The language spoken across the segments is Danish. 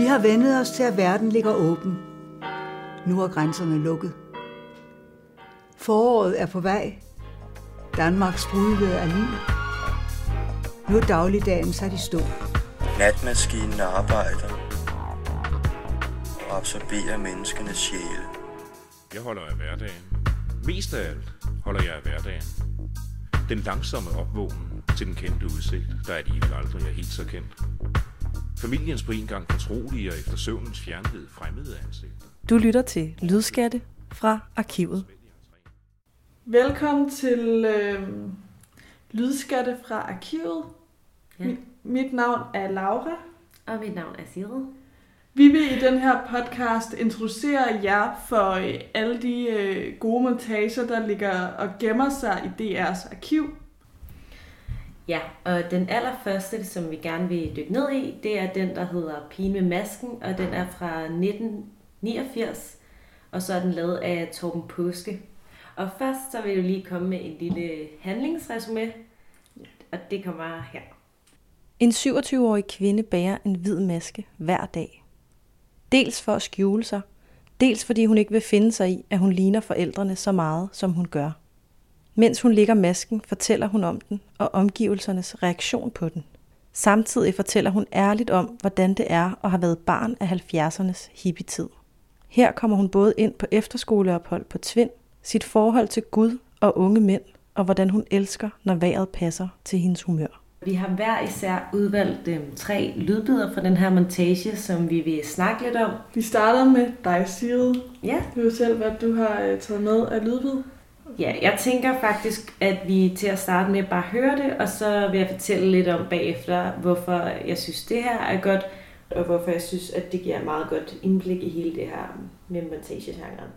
Vi har vendet os til, at verden ligger åben. Nu er grænserne lukket. Foråret er på vej. Danmark sprudlede af liv. Nu er dagligdagen sat i stå. Natmaskinen arbejder og absorberer menneskenes sjæle. Jeg holder af hverdagen. Mest af alt holder jeg af hverdagen. Den langsomme opvågen til den kendte udsigt, der alligevel aldrig er helt så kendt. Familiens på en gang fortrolige og efter søvnens fjernhed fremmede ansigter. Du lytter til Lydskatte fra Arkivet. Velkommen til øh, Lydskatte fra Arkivet. Ja. Mit, mit navn er Laura. Og mit navn er Sigrid. Vi vil i den her podcast introducere jer for øh, alle de øh, gode montager, der ligger og gemmer sig i DR's arkiv. Ja, og den allerførste, som vi gerne vil dykke ned i, det er den, der hedder Pigen med masken, og den er fra 1989, og så er den lavet af Torben Påske. Og først så vil jeg lige komme med en lille handlingsresume, og det kommer her. En 27-årig kvinde bærer en hvid maske hver dag. Dels for at skjule sig, dels fordi hun ikke vil finde sig i, at hun ligner forældrene så meget, som hun gør. Mens hun ligger masken, fortæller hun om den og omgivelsernes reaktion på den. Samtidig fortæller hun ærligt om, hvordan det er at have været barn af 70'ernes hippietid. Her kommer hun både ind på efterskoleophold på Tvind, sit forhold til Gud og unge mænd, og hvordan hun elsker, når vejret passer til hendes humør. Vi har hver især udvalgt øhm, tre lydbider fra den her montage, som vi vil snakke lidt om. Vi starter med dig, Sigrid. Ja, jo selv, hvad du har øh, taget med af lydbid. Ja, jeg tænker faktisk, at vi til at starte med bare hører det, og så vil jeg fortælle lidt om bagefter, hvorfor jeg synes, det her er godt, og hvorfor jeg synes, at det giver meget godt indblik i hele det her med montagegenren.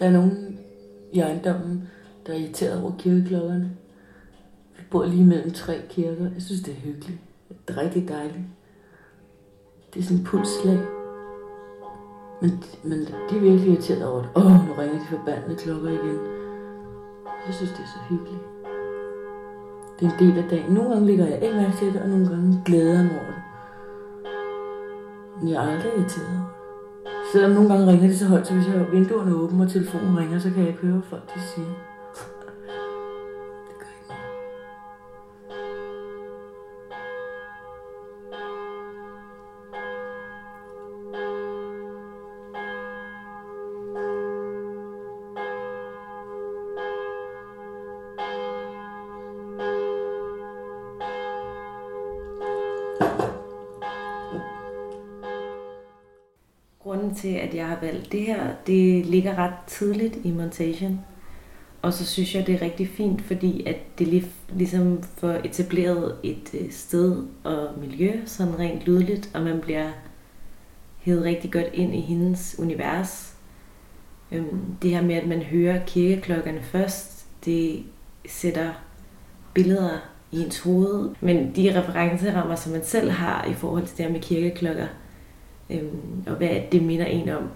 Der er nogen i ejendommen, der er irriteret over kirkeklokkerne. Vi bor lige mellem tre kirker. Jeg synes, det er hyggeligt. Det er rigtig dejligt. Det er sådan et pulsslag. Men, men de er virkelig irriteret over det. Åh, oh, nu ringer de forbandede klokker igen. Jeg synes, det er så hyggeligt. Det er en del af dagen. Nogle gange ligger jeg ikke mærke til det, og nogle gange glæder jeg mig over det. Men jeg er aldrig irriteret det. Selvom nogle gange ringer det så højt, så hvis jeg har vinduerne åbne og telefonen ringer, så kan jeg ikke høre, hvad folk de siger. Grunden til, at jeg har valgt det her, det ligger ret tidligt i montagen. Og så synes jeg, det er rigtig fint, fordi at det lige, ligesom får etableret et øh, sted og miljø, sådan rent lydligt, og man bliver hævet rigtig godt ind i hendes univers. Øhm, det her med, at man hører kirkeklokkerne først, det sætter billeder i ens hoved. Men de referencerammer, som man selv har i forhold til det her med kirkeklokker, øhm, og hvad det minder en om.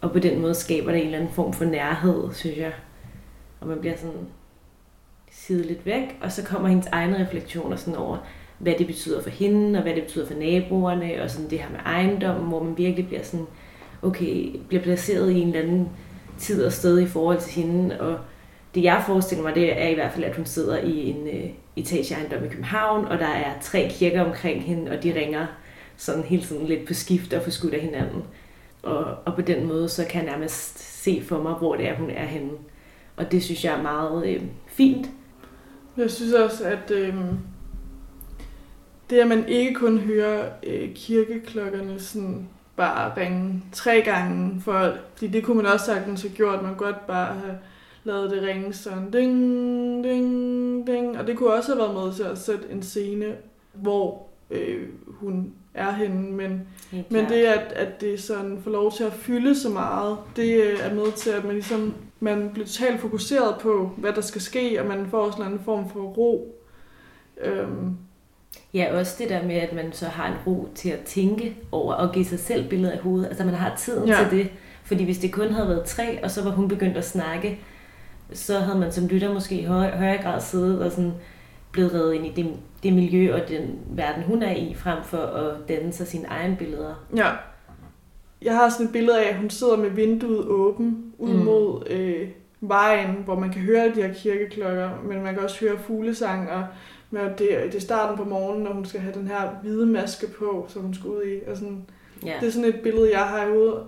Og på den måde skaber det en eller anden form for nærhed, synes jeg. Og man bliver sådan sidet lidt væk, og så kommer hendes egne refleksioner sådan over, hvad det betyder for hende, og hvad det betyder for naboerne, og sådan det her med ejendommen, hvor man virkelig bliver sådan, okay, bliver placeret i en eller anden tid og sted i forhold til hende, og det jeg forestiller mig, det er i hvert fald, at hun sidder i en øh, etageejendom i København, og der er tre kirker omkring hende, og de ringer sådan hele tiden lidt på skift og forskudt af hinanden. Og, og på den måde, så kan jeg nærmest se for mig, hvor det er, hun er henne. Og det synes jeg er meget øh, fint. Jeg synes også, at øh, det, at man ikke kun hører øh, kirkeklokkerne sådan bare ringe tre gange, for, fordi det kunne man også sagtens have gjort. Man godt bare have lavet det ringe sådan ding, ding, ding. Og det kunne også have været med til at sætte en scene, hvor øh, hun er henne, men, men det, at, at det sådan får lov til at fylde så meget, det øh, er med til, at man ligesom man bliver totalt fokuseret på, hvad der skal ske, og man får sådan en form for ro. Øhm, Ja, også det der med, at man så har en ro til at tænke over og give sig selv billeder i hovedet. Altså man har tiden ja. til det. Fordi hvis det kun havde været tre, og så var hun begyndt at snakke, så havde man som lytter måske i høj, højere grad siddet og sådan blevet reddet ind i det, det miljø og den verden, hun er i, frem for at danne sig sine egne billeder. Ja. Jeg har sådan et billede af, at hun sidder med vinduet åben ud mm. Mod øh, vejen, hvor man kan høre de her kirkeklokker, men man kan også høre fuglesang, og men det, det er starten på morgenen, når hun skal have den her hvide maske på, som hun skal ud i. Og sådan, Ja. Det er sådan et billede, jeg har ude,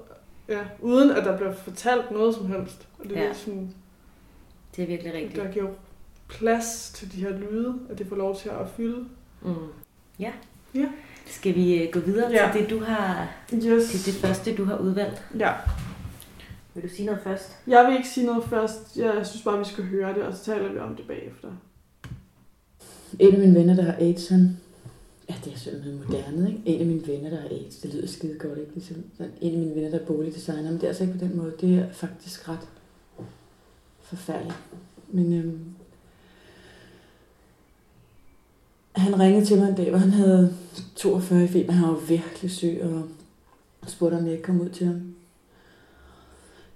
ja, uden at der bliver fortalt noget som helst. Og det er Ja. ja. sådan, Det er virkelig rigtigt. der giver plads til de her lyde, at det får lov til at fylde. Mm. Ja. Ja. Skal vi øh, gå videre Ja. til det, du har, Yes. til det første, du har udvalgt? Ja. Vil du sige noget først? Jeg vil ikke sige noget først. Jeg synes bare, vi skal høre det, og så taler vi om det bagefter. En af mine venner, der har AIDS, han... Ja, det er simpelthen moderne, ikke? En af mine venner, der har AIDS, det lyder skide godt, ikke? Ligesom sådan en af mine venner, der er boligdesigner, men det er altså ikke på den måde. Det er faktisk ret forfærdeligt. Men øhm, han ringede til mig en dag, hvor han havde 42 i feber. Han var virkelig syg, og spurgte, om jeg ikke kom ud til ham.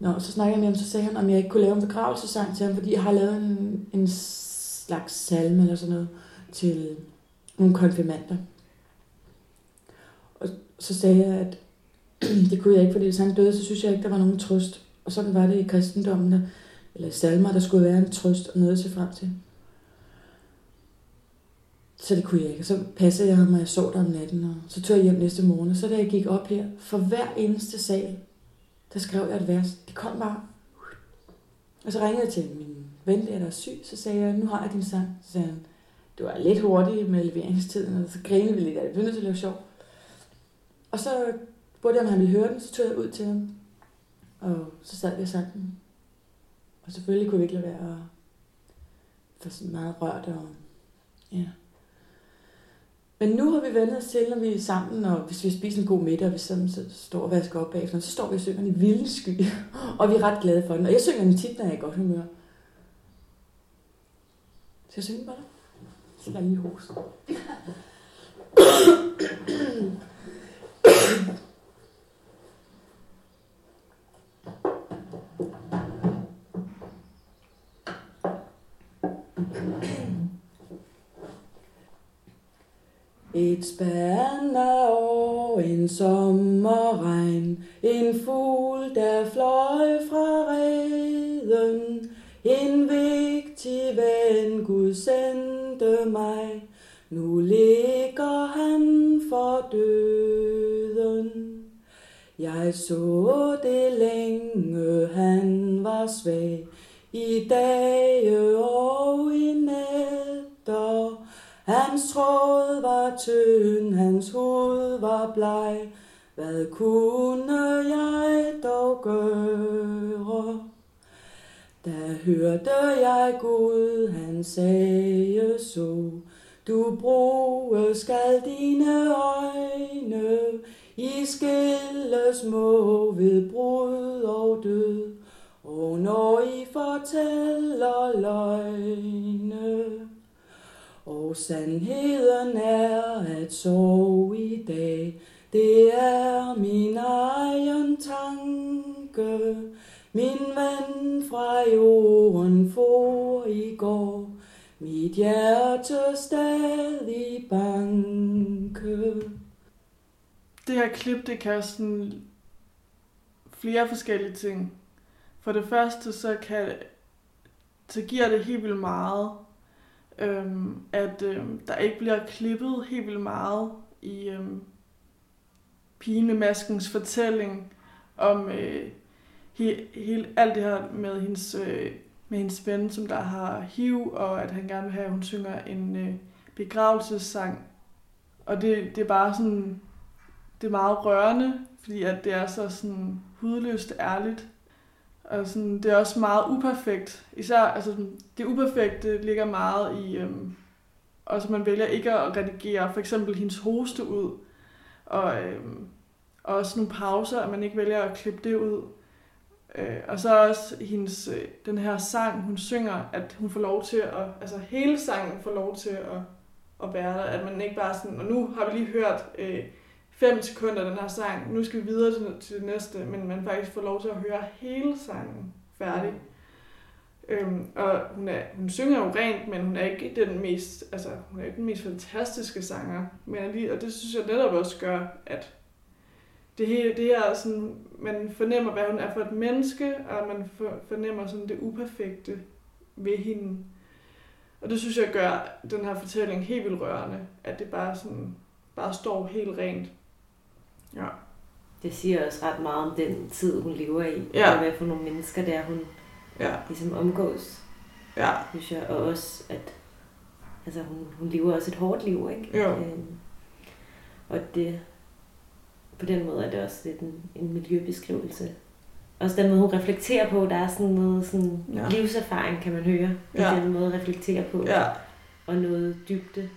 Nå, så snakkede jeg med ham, så sagde han, om jeg ikke kunne lave en begravelsesang til ham, fordi jeg har lavet en, en slags salme eller sådan noget til nogle konfirmander. Og så sagde jeg, at det kunne jeg ikke, fordi hvis han døde, så synes jeg ikke, der var nogen trøst. Og sådan var det i kristendommen, der, eller i salmer, der skulle være en trøst og noget at se frem til. Så det kunne jeg ikke. Så passede jeg ham, og jeg sov der om natten, og så tog jeg hjem næste morgen. Og så da jeg gik op her, for hver eneste sal, der skrev jeg et vers. Det kom bare. Og så ringede jeg til min ven, der er syg, så sagde jeg, nu har jeg din sang. Så sagde han, du var lidt hurtig med leveringstiden, og så grinede vi lidt af det. Vi nødt til at lave sjov. Og så spurgte jeg, om han ville høre den, så tog jeg ud til ham. Og så sad vi og sang den. Og selvfølgelig kunne vi ikke lade være at få sådan meget rørt. Og, ja. Men nu har vi vendt os til, når vi er sammen, og hvis vi spiser en god middag, og vi sådan, så står og vasker op bagefter, så står vi og synger den i vilde sky. Og vi er ret glade for den. Og jeg synger den tit, når jeg er i godt humør. Skal jeg synge bare? Så jeg lige hoste. Et spænder år, en sommerregn, en fugl, der fløj fra reden, en vigtig ven, Gud sendte mig, nu ligger han for døden. Jeg så det længe, han var svag, i dag og i nat. Hans tråd var tynd, hans hoved var bleg. Hvad kunne jeg dog gøre? Da hørte jeg Gud, han sagde så, du bruge skal dine øjne, i skilles må ved brud og død, og når I fortæller løgne. Og sandheden er, at sove i dag, det er min egen tanke. Min ven fra jorden for i går, mit hjerte stadig banke. Det her klip, det kan sådan flere forskellige ting. For det første, så kan så giver det helt vildt meget, øhm, at øhm, der ikke bliver klippet helt vildt meget i øhm, pinemaskens fortælling om øh, he, hele, alt det her med hendes, øh, med hendes ven, som der har HIV, og at han gerne vil have, at hun synger en øh, begravelsessang. Og det, det er bare sådan det er meget rørende, fordi at det er så sådan hudløst ærligt. Og sådan, det er også meget uperfekt. Især altså, det uperfekte ligger meget i, øhm, også man vælger ikke at redigere for eksempel hendes hoste ud, og, øhm, og også nogle pauser, at man ikke vælger at klippe det ud. Øh, og så også hendes, øh, den her sang, hun synger, at hun får lov til at, altså hele sangen får lov til at, at være der, at man ikke bare sådan, og nu har vi lige hørt øh, fem sekunder den her sang, nu skal vi videre til, til det næste, men man faktisk får lov til at høre hele sangen færdig. Øhm, og hun, er, hun synger jo rent, men hun er ikke den mest, altså, hun er ikke den mest fantastiske sanger. Men lige, og det synes jeg netop også gør, at det hele, det her sådan, man fornemmer, hvad hun er for et menneske, og man fornemmer sådan det uperfekte ved hende. Og det synes jeg gør den her fortælling helt vildt rørende, at det bare sådan, bare står helt rent. Ja. Det siger også ret meget om den tid, hun lever i, Ja. og hvad for nogle mennesker det er, hun Ja. ligesom omgås, Ja. synes jeg. Og også, at altså, hun, hun lever også et hårdt liv, ikke? Jo. Øhm, og det, på den måde er det også lidt en, en miljøbeskrivelse. Også den måde, hun reflekterer på, der er sådan noget sådan Ja. ja. livserfaring, kan man høre, i Ja. den måde at reflektere på. Ja. Og noget dybde.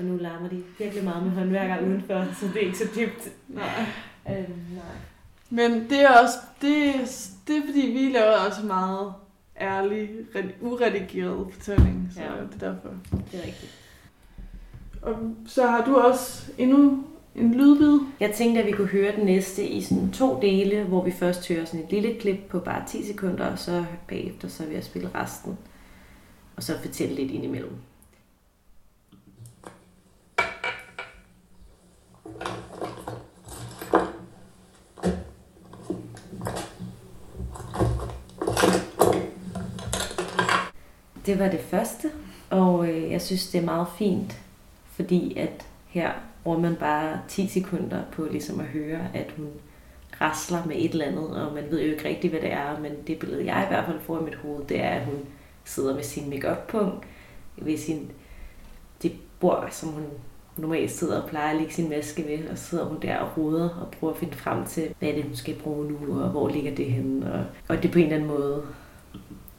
Og nu larmer de virkelig meget med håndværkere udenfor, så det er ikke så dybt. Nej. Øhm, nej. Men det er også, det, det er fordi, vi laver også meget ærlig, red- uredigeret fortælling, så ja. det er derfor. Det er rigtigt. Og så har du også endnu en lydbid. Jeg tænkte, at vi kunne høre den næste i sådan to dele, hvor vi først hører sådan et lille klip på bare 10 sekunder, og så bagefter så vil jeg spille resten. Og så fortælle lidt indimellem. Det var det første, og øh, jeg synes, det er meget fint, fordi at her bruger man bare 10 sekunder på ligesom at høre, at hun rasler med et eller andet, og man ved jo ikke rigtigt, hvad det er, men det billede, jeg i hvert fald får i mit hoved, det er, at hun sidder med sin make punkt ved sin, det bord, som hun normalt sidder og plejer at lægge sin maske ved, og sidder hun der og roder og prøver at finde frem til, hvad er det, hun skal bruge nu, og hvor ligger det henne, og, og det på en eller anden måde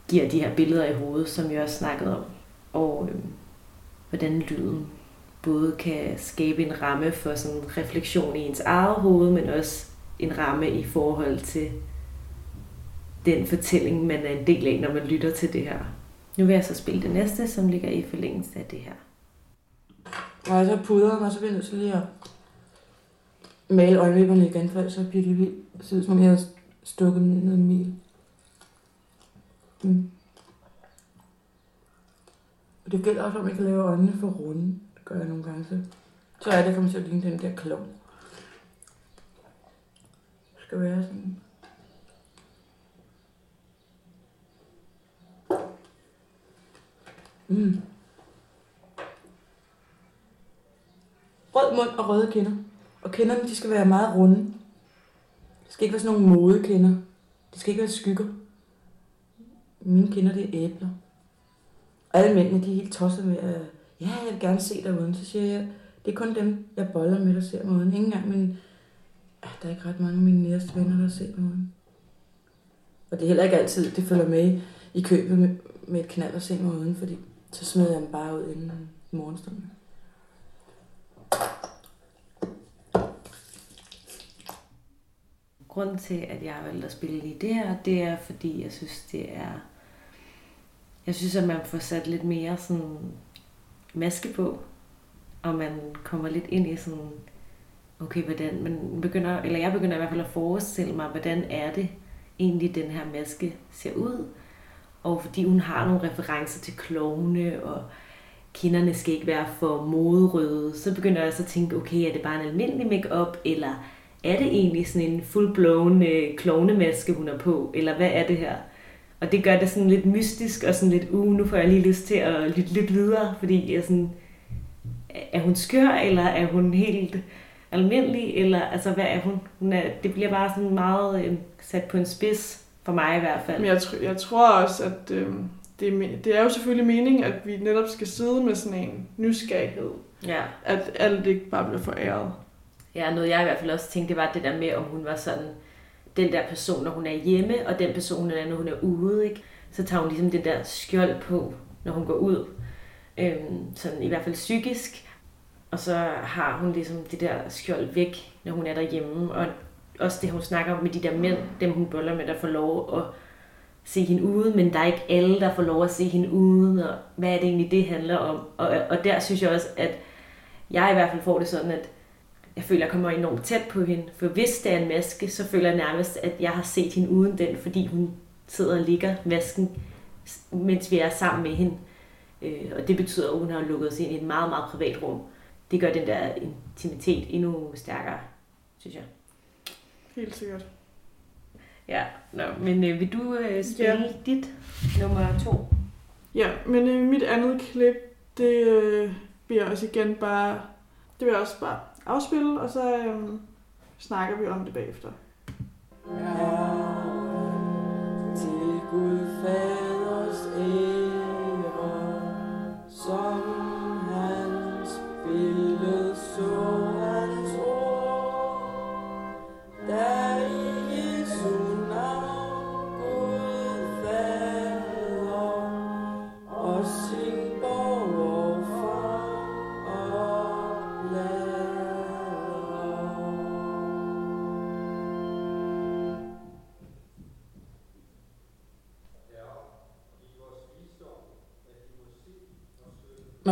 giver de her billeder i hovedet, som jeg også snakkede om, og øh, hvordan lyden både kan skabe en ramme for sådan en refleksion i ens eget hoved, men også en ramme i forhold til den fortælling, man er en del af, når man lytter til det her. Nu vil jeg så spille det næste, som ligger i forlængelse af det her. Og så pudrer mig, så bliver jeg nødt til lige at male øjenvipperne igen, for ellers så bliver de vildt. Det ser ud som om jeg har stukket dem ned i en mil. Mm. Og det gælder også om, at jeg kan lave øjnene for runde. Det gør jeg nogle gange. Så, så er det kommer til at ligne den der klovn. Det skal være sådan. Mm. Rød mund og røde kinder. Og kinderne, de skal være meget runde. Det skal ikke være sådan nogle modekinder. Det skal ikke være skygger. Mine kinder, det er æbler. Og alle mændene, de er helt tosset med, at ja, jeg vil gerne se dig uden. Så siger jeg, det er kun dem, jeg boller med, der ser mig uden. Ingen gang, men ja, der er ikke ret mange af mine næreste venner, der ser mig uden. Og det er heller ikke altid, det følger med i, købet med, med et knald og se mig uden, fordi så smider jeg dem bare ud inden morgenstunden. Grunden til, at jeg har valgt at spille lige det det er, fordi jeg synes, det er... Jeg synes, at man får sat lidt mere sådan maske på, og man kommer lidt ind i sådan, okay, hvordan, man begynder, eller jeg begynder i hvert fald at forestille mig, hvordan er det egentlig, den her maske ser ud, og fordi hun har nogle referencer til klovne, og kinderne skal ikke være for moderøde, så begynder jeg også at tænke, okay, er det bare en almindelig makeup eller er det egentlig sådan en full-blown øh, klovnemaske, hun er på, eller hvad er det her? Og det gør det sådan lidt mystisk, og sådan lidt, uh, nu får jeg lige lyst til at lytte lidt videre, fordi jeg sådan, er hun skør, eller er hun helt almindelig, eller altså, hvad er hun? hun er, det bliver bare sådan meget øh, sat på en spids, for mig i hvert fald. Men jeg, tr- jeg tror også, at øh, det, er, me- det er jo selvfølgelig meningen, at vi netop skal sidde med sådan en nysgerrighed. Ja. At alt ikke bare bliver foræret. Ja, noget jeg i hvert fald også tænkte, det var det der med, om hun var sådan den der person, når hun er hjemme, og den person, når hun er ude. Ikke? Så tager hun ligesom den der skjold på, når hun går ud. Øhm, sådan i hvert fald psykisk. Og så har hun ligesom det der skjold væk, når hun er derhjemme. Og også det, hun snakker om med de der mænd, dem hun boller med, der får lov at se hende ude, men der er ikke alle, der får lov at se hende ude, og hvad er det egentlig, det handler om? Og, og der synes jeg også, at jeg i hvert fald får det sådan, at jeg føler, jeg kommer enormt tæt på hende. For hvis det er en maske, så føler jeg nærmest, at jeg har set hende uden den, fordi hun sidder og ligger masken, mens vi er sammen med hende. Øh, og det betyder, at hun har lukket os ind i et meget, meget privat rum. Det gør den der intimitet endnu stærkere, synes jeg. Helt sikkert. Ja, Nå, men øh, vil du øh, spille ja. dit nummer to? Ja, men øh, mit andet klip, det øh, jeg også igen bare, det jeg også bare afspille, og så øhm, snakker vi om det bagefter. Ja, til Gud fag.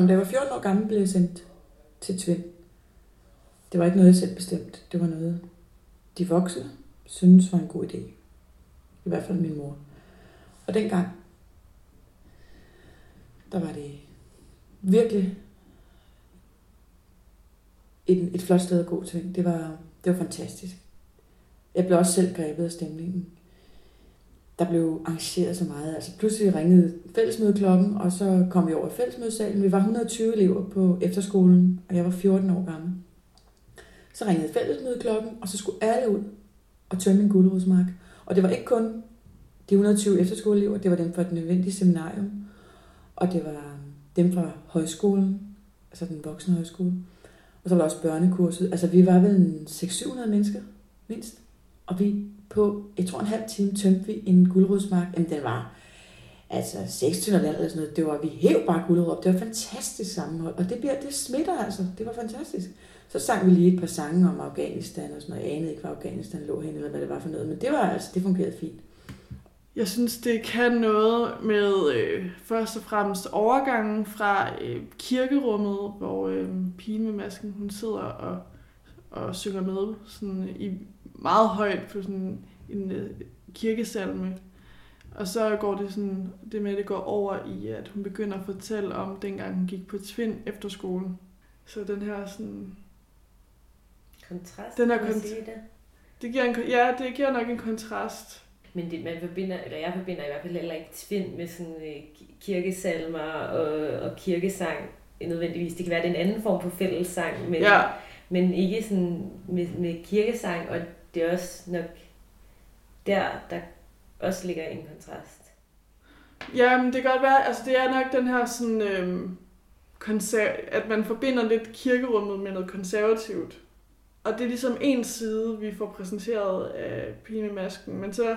Når da jeg var 14 år gammel, blev jeg sendt til Tvind. Det var ikke noget, jeg selv bestemte. Det var noget, de voksne syntes var en god idé. I hvert fald min mor. Og dengang, der var det virkelig et, et flot sted at gå til. Det var, det var fantastisk. Jeg blev også selv grebet af stemningen. Der blev arrangeret så meget. Altså pludselig ringede fællesmødeklokken, og så kom vi over i fællesmødesalen. Vi var 120 elever på efterskolen, og jeg var 14 år gammel. Så ringede fællesmødeklokken, og så skulle alle ud og tømme en gulerodsmark. Og det var ikke kun de 120 efterskoleelever, det var dem fra det nødvendige seminarium, og det var dem fra højskolen, altså den voksne højskole. Og så var der også børnekurset. Altså vi var vel en 600-700 mennesker, mindst. Og vi på, jeg tror en halv time, tømte vi en guldrodsmark. Jamen den var altså 16 eller sådan noget. Det var, vi hæv bare guldrød op. Det var fantastisk sammenhold. Og det, bliver, det smitter altså. Det var fantastisk. Så sang vi lige et par sange om Afghanistan og sådan noget. Jeg anede ikke, hvor Afghanistan lå hen, eller hvad det var for noget. Men det var altså, det fungerede fint. Jeg synes, det kan noget med øh, først og fremmest overgangen fra øh, kirkerummet, hvor øh, pigen med masken, hun sidder og, og synger med sådan i meget højt på sådan en øh, kirkesalme. Og så går det sådan, det med, at det går over i, at hun begynder at fortælle om, dengang hun gik på Tvind efter skolen. Så den her sådan... Kontrast, den her kan kont- sige det? det giver en, ja, det giver nok en kontrast. Men det, man forbinder, eller jeg forbinder i hvert fald heller ikke tvind med sådan øh, kirkesalmer og, og kirkesang nødvendigvis. Det kan være, det er en anden form for fællessang, men, Ja. men ikke sådan med, med kirkesang, og det er også nok der, der også ligger en kontrast. Ja, men det kan godt være, altså det er nok den her sådan, øhm, konser- at man forbinder lidt kirkerummet med noget konservativt. Og det er ligesom en side, vi får præsenteret af pigen masken, men så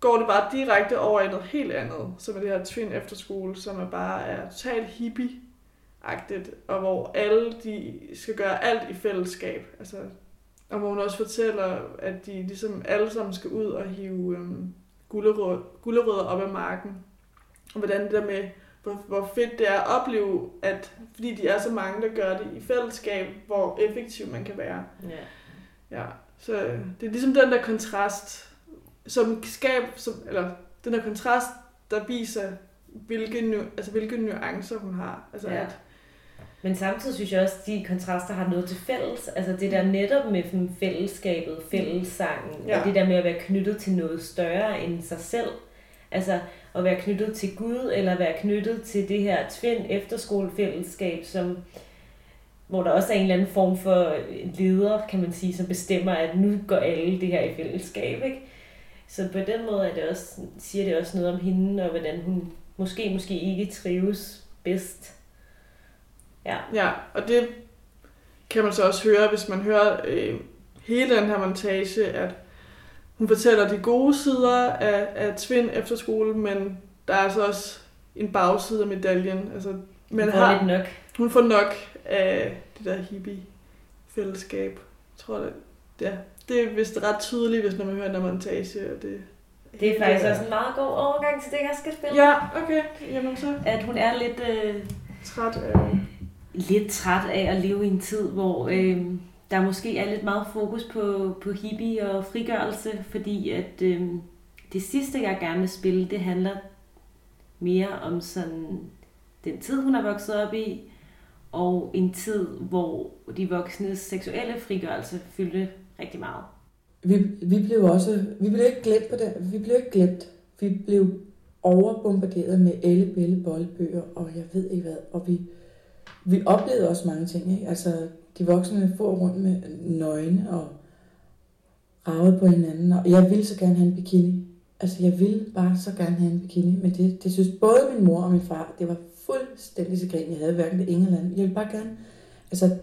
går det bare direkte over i noget helt andet, som er det her Twin Efterskole, som er bare er totalt hippie-agtigt, og hvor alle de skal gøre alt i fællesskab. Altså, og hvor hun også fortæller, at de ligesom alle sammen skal ud og hive øhm, gulerødder, gulerødder op af marken. Og hvordan det der med, hvor, hvor fedt det er at opleve, at fordi de er så mange, der gør det i fællesskab, hvor effektiv man kan være. Ja. Ja, så øh, det er ligesom den der kontrast, som skab, som, eller den der kontrast, der viser, hvilke, nu, altså, hvilke nuancer hun har. Altså, Ja. at, Men samtidig synes jeg også, at de kontraster har noget til fælles. Altså det der netop med fællesskabet, fællessangen. Ja. og det der med at være knyttet til noget større end sig selv. Altså at være knyttet til Gud, eller være knyttet til det her tvind efterskolefællesskab, som, hvor der også er en eller anden form for leder, kan man sige, som bestemmer, at nu går alle det her i fællesskab. Ikke? Så på den måde er det også, siger det også noget om hende, og hvordan hun måske, måske ikke trives bedst. Ja. ja, og det, kan man så også høre, hvis man hører øh, hele den her montage, at hun fortæller de gode sider af, af Twin efterskole, men der er altså også en bagside af medaljen. Altså, man Hun får har, nok. hun får nok af det der hippie-fællesskab. Jeg tror, det, ja, det er vist ret tydeligt, hvis når man hører en montage. Og det, Det er faktisk også en meget god overgang til det, jeg skal spille. Ja, okay. Jamen så At hun er lidt, øh, træt af... lidt træt af at leve i en tid, hvor øh, der måske er lidt meget fokus på, på hippie og frigørelse, fordi at øh, det sidste, jeg gerne vil spille, det handler mere om sådan den tid, hun er vokset op i, og en tid, hvor de voksnes seksuelle frigørelse fyldte rigtig meget. Vi, vi blev også, vi blev ikke glemt på det, vi blev ikke glemt. Vi blev overbombarderet med elle, bælle, boldbøger, og jeg ved ikke hvad. Og vi, vi oplevede også mange ting, ikke? Altså, de voksne får rundt med nøgne og ravet på hinanden, og jeg ville så gerne have en bikini. Altså, jeg ville bare så gerne have en bikini, men det, det synes både min mor og min far, det var fuldstændig så grin, jeg havde hverken det ene eller andet. Jeg ville bare gerne, altså,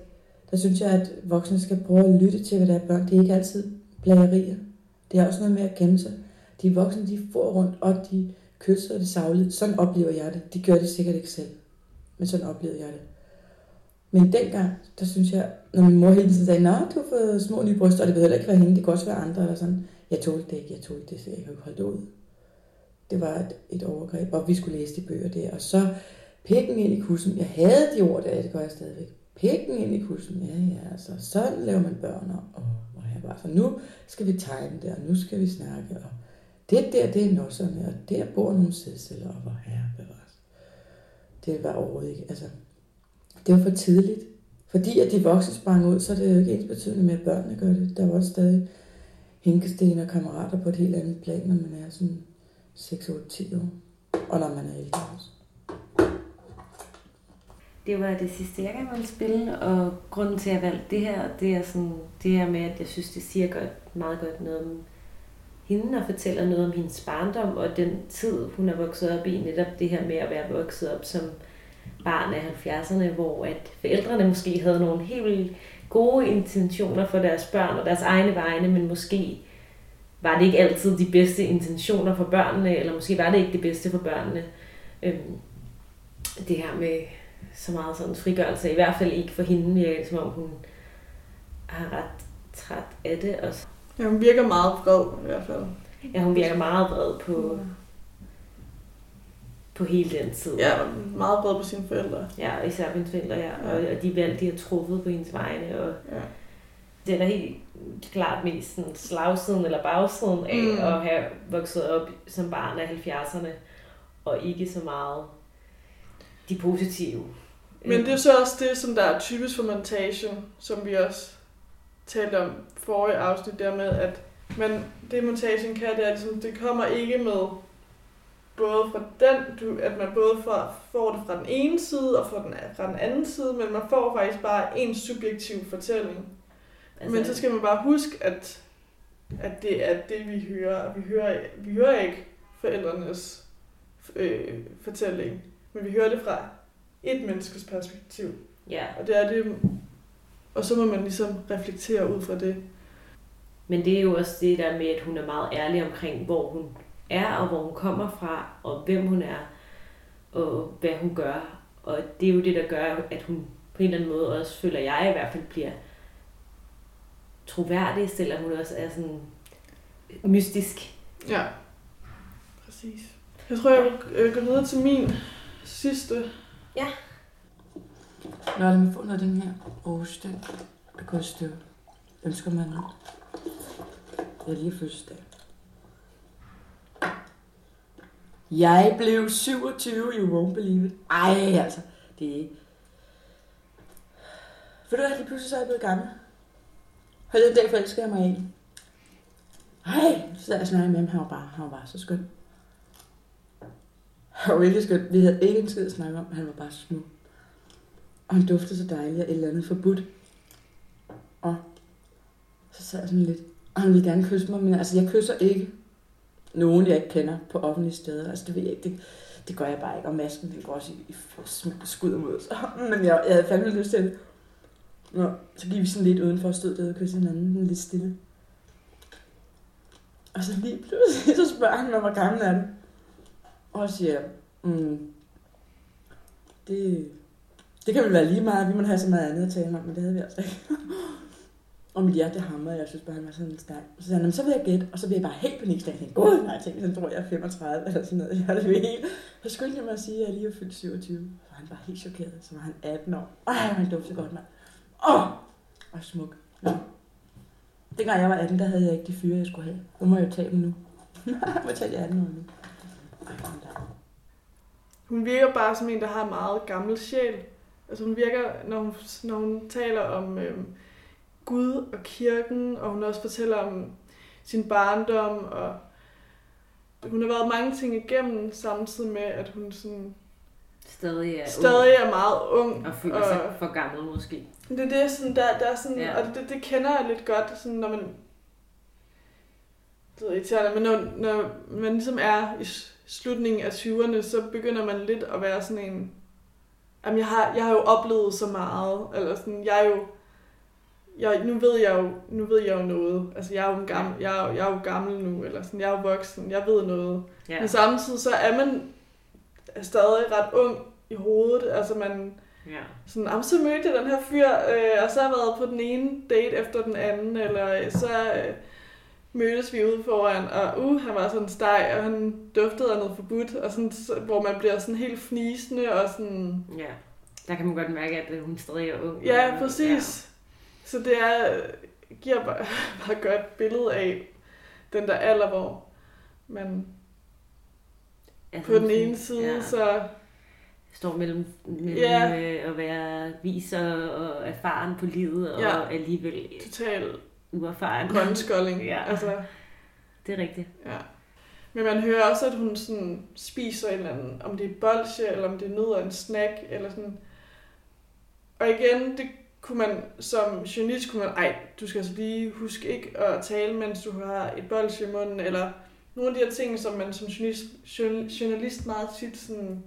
der synes jeg, at voksne skal prøve at lytte til, hvad der er børn. Det er ikke altid plagerier. Det er også noget med at gemme sig. De voksne, de får rundt, og de kysser det savlede. Sådan oplever jeg det. De gør det sikkert ikke selv. Men sådan oplevede jeg det. Men dengang, der synes jeg, når min mor hele tiden sagde, nej, du har fået små nye bryster, og det behøver ikke være hende, det kan også være andre, eller sådan. Jeg tålte det ikke, jeg tålte det, så jeg kunne ikke holde det ud. Det var et, et overgreb, og vi skulle læse de bøger der. Og så pikken ind i kussen. Jeg havde de ord der, det gør jeg stadigvæk. Pikken ind i kussen, ja, ja, altså, sådan laver man børn, og, og, jeg bare, så nu skal vi tegne der, og nu skal vi snakke, og det der, det er nosserne, og der bor nogle sædceller, og hvor herre bevares. Det var overhovedet ikke, altså, det var for tidligt. Fordi at de voksne sprang ud, så er det jo ikke ens betydende med, at børnene gør det. Der var også stadig hænkesten og kammerater på et helt andet plan, når man er sådan 6, 8, 10 år. Og når man er ældre også. Det var det sidste, jeg gerne ville spille, og grunden til, at jeg valgte det her, det er sådan, det her med, at jeg synes, det siger godt, meget godt noget om hende, og fortæller noget om hendes barndom, og den tid, hun er vokset op i, netop det her med at være vokset op som barn af 70'erne, hvor at forældrene måske havde nogle helt gode intentioner for deres børn og deres egne vegne, men måske var det ikke altid de bedste intentioner for børnene, eller måske var det ikke det bedste for børnene. Øhm, det her med så meget sådan frigørelse, i hvert fald ikke for hende, virker det, som om hun er ret træt af det. Og, Ja, hun virker meget vred i hvert fald. ja, hun virker meget vred på, på hele den tid. Ja, meget vred på sine forældre. Ja, og især hendes forældre, ja. Og, og de valg, de har truffet på hendes vegne. Og Ja. det er helt klart mest sådan slagsiden eller bagsiden af Mm. at have vokset op som barn af 70'erne, og ikke så meget de positive. Men det er så også det, som der er typisk for montation, som vi også talte om forrige afsnit, der med, at man, det montagen kan, det er ligesom, det kommer ikke med både fra den, du, at man både får, får det fra den ene side og fra den, fra den anden side, men man får faktisk bare en subjektiv fortælling. Altså, men så skal man bare huske, at, at det er det, vi hører. Og vi hører, vi hører ikke forældrenes øh, fortælling, men vi hører det fra et menneskes perspektiv. Ja, Og det er det, og så må man ligesom reflektere ud fra det. men det er jo også det der med, at hun er meget ærlig omkring, hvor hun er, og hvor hun kommer fra, og hvem hun er, og hvad hun gør. Og det er jo det, der gør, at hun på en eller anden måde også, føler jeg i hvert fald, bliver troværdig, selvom hun også er sådan mystisk. Ja, præcis. Jeg tror, jeg vil øh, gå videre til min sidste. Nå, lad mig få noget af den her rose, er i stykker. Ønsker man noget? Jeg er lige fødselsdag. Jeg blev 27, you won't believe it. Ej, altså, det er. Ved du hvad, lige pludselig så er jeg blevet gammel. Hold den dag forelsker jeg mig i. Ej, så sad jeg og snakkede med ham, han var bare, han var bare så skøn. Han var virkelig skøn. Vi havde ikke en skid at snakke om, han var bare smuk. Og han duftede så dejligt af et eller andet forbudt. Og så sad jeg sådan lidt. Og han ville gerne kysse mig, men altså jeg kysser ikke nogen, jeg ikke kender på offentlige steder. Altså det ved jeg ikke. Det, det gør jeg bare ikke. Og masken, det går også i, i skud mod. os. men jeg, jeg havde fandme lyst til det. Nå, så gik vi sådan lidt udenfor og stod der og kyssede hinanden lidt stille. Og så lige pludselig, så spørger han mig, hvor gammel er du? Og så siger jeg, mm, det, det kan vel være lige meget, vi må have så meget andet at tale om, men det havde vi altså ikke. og mit hjerte hamrede, jeg synes bare, han var sådan stærk. Så sagde han, så vil jeg gætte, og så vil jeg bare helt panik. Så jeg tænkte, gud, nej, jeg tænkte, han tror, jeg er 35 eller sådan noget. Jeg er det helt. Så skyndte jeg mig at sige, at jeg lige er fyldt 27. Så han var helt chokeret, så var han 18 år. Ej, han dufter godt, mand. Åh, og smuk. Nå. Dengang jeg var 18, der havde jeg ikke de fyre, jeg skulle have. Nu må jeg jo tage dem nu. jeg må tage de 18 år nu. Hun virker bare som en, der har meget gammel sjæl. Altså hun virker, når hun, når hun taler om øhm, Gud og kirken, og hun også fortæller om sin barndom, og hun har været mange ting igennem, samtidig med, at hun sådan Stadig er stadig er meget ung. og føler sig for gammel måske. Det er det, sådan, der, der er sådan, Ja. og det, det kender jeg lidt godt, sådan, når man, det er irriterende, men når, når man ligesom er i slutningen af 20'erne, så begynder man lidt at være sådan en, jamen jeg har, jeg har jo oplevet så meget, eller sådan, jeg er jo, jeg, nu ved jeg jo, nu ved jeg jo noget, altså jeg er jo, en gammel, jeg er, jo- jeg er jo gammel nu, eller sådan, jeg er jo voksen, jeg ved noget, Ja. men samtidig så er man stadig ret ung i hovedet, altså man, ja. sådan, "Jamen, så mødte jeg den her fyr, øh, og så har jeg været på den ene date efter den anden, eller øh, så øh, mødtes vi ude foran, og uh, han var sådan steg, og han duftede af noget forbudt, og sådan, så, hvor man bliver sådan helt fnisende, og sådan, ja. Der kan man godt mærke, at hun stadig er ung. ja, præcis. Så det er, giver bare, bare et godt billede af den der alder, hvor man Ja. på den ene side, ja. så står mellem, mellem Ja. øh, at være vis og, og erfaren på livet, og Ja. alligevel total uerfaren. grønskolding. Ja. Altså, Det er rigtigt. Ja. Men man hører også, at hun sådan spiser en eller anden, om det er bolsje, eller om det er nødder en snack, eller sådan. Og igen, det kunne man som journalist, kunne man, ej, du skal altså lige huske ikke at tale, mens du har et bolsje i munden, eller nogle af de her ting, som man som journalist, journal- journalist meget tit sådan,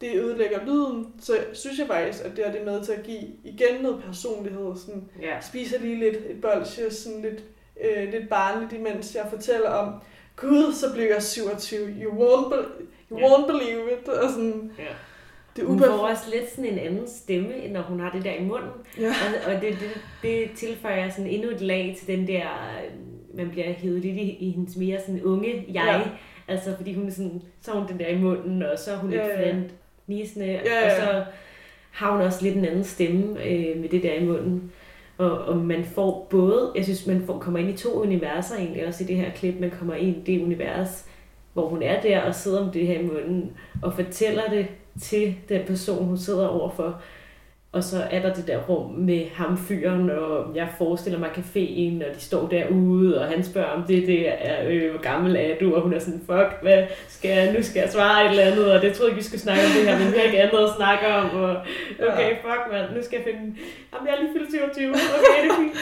det ødelægger lyden, så synes jeg faktisk, at det er det med til at give igen noget personlighed, sådan, Ja. spiser lige lidt et bolsje, sådan lidt, øh, lidt barnligt, imens jeg fortæller om, gud, så blev jeg 27, you won't, be, you Ja. won't believe it, og sådan, Ja. Det Hun får også lidt sådan en anden stemme, når hun har det der i munden. Ja. Og, og det, det, det tilføjer sådan endnu et lag til den der, øh, man bliver hævet lidt i, i hendes mere sådan unge jeg. Ja. Altså fordi hun sådan, så hun den der i munden, og så er hun lidt Ja, ja. flint, nisende, Ja, og ja. så har hun også lidt en anden stemme øh, med det der i munden. Og, og man får både, jeg synes, man får, kommer ind i to universer egentlig, også i det her klip, man kommer ind i det univers, hvor hun er der og sidder med det her i munden, og fortæller det til den person, hun sidder overfor. Og så er der det der rum med ham fyren, og jeg forestiller mig caféen, og de står derude, og han spørger om det, det er, øh, hvor gammel er du? Og hun er sådan, fuck, hvad skal jeg, nu skal jeg svare et eller andet, og det troede jeg ikke, vi skulle snakke om det her, men vi har ikke andet at snakke om, og okay, fuck mand, nu skal jeg finde, jamen jeg er lige fyldt 27, okay, det er fint.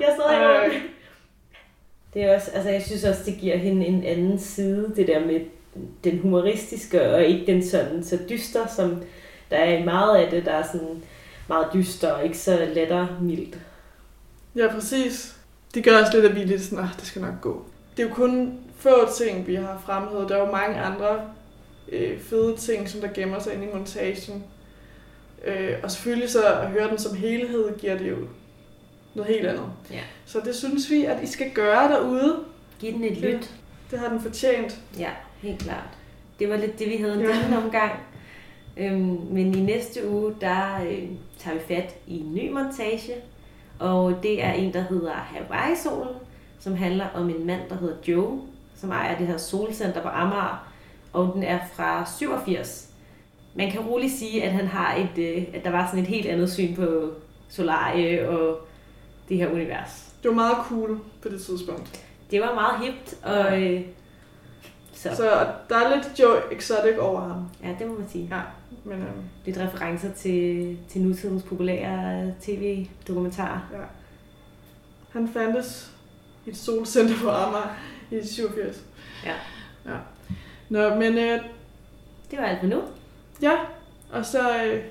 Jeg er stadig Ej. Det er også, altså jeg synes også, det giver hende en anden side, det der med den humoristiske, og ikke den sådan så dyster, som der er i meget af det, der er sådan meget dyster og ikke så lettermildt. Ja, præcis. Det gør også lidt, at vi er lidt sådan, ah, det skal nok gå. Det er jo kun få ting, vi har fremhævet. Der er jo mange andre øh, fede ting, som der gemmer sig inde i montagen. Øh, og selvfølgelig så at høre den som helhed, giver det jo noget helt andet. Ja. Så det synes vi, at I skal gøre derude. Giv den et lyt. Det har den fortjent. Ja, helt klart. Det var lidt det, vi havde en Ja. omgang. Øhm, men i næste uge, der øh, tager vi fat i en ny montage. Og det er en, der hedder Hawaii-solen, som handler om en mand, der hedder Joe, som ejer det her solcenter på Amager. Og den er fra 87. Man kan roligt sige, at han har et, øh, at der var sådan et helt andet syn på solarie og det her univers. Det var meget cool på det tidspunkt. Det var meget hipt, og øh, så, Så der er lidt Joe Exotic over ham. ja, det må man sige. Ja, men øhm, lidt referencer til, til nutidens populære tv-dokumentarer. ja. Han fandtes i et solcenter på Amager i 87. Ja. ja. Nå, men øh, Det var alt for nu. ja, og så øh,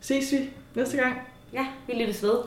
ses vi næste gang. Ja, vi lyttes ved.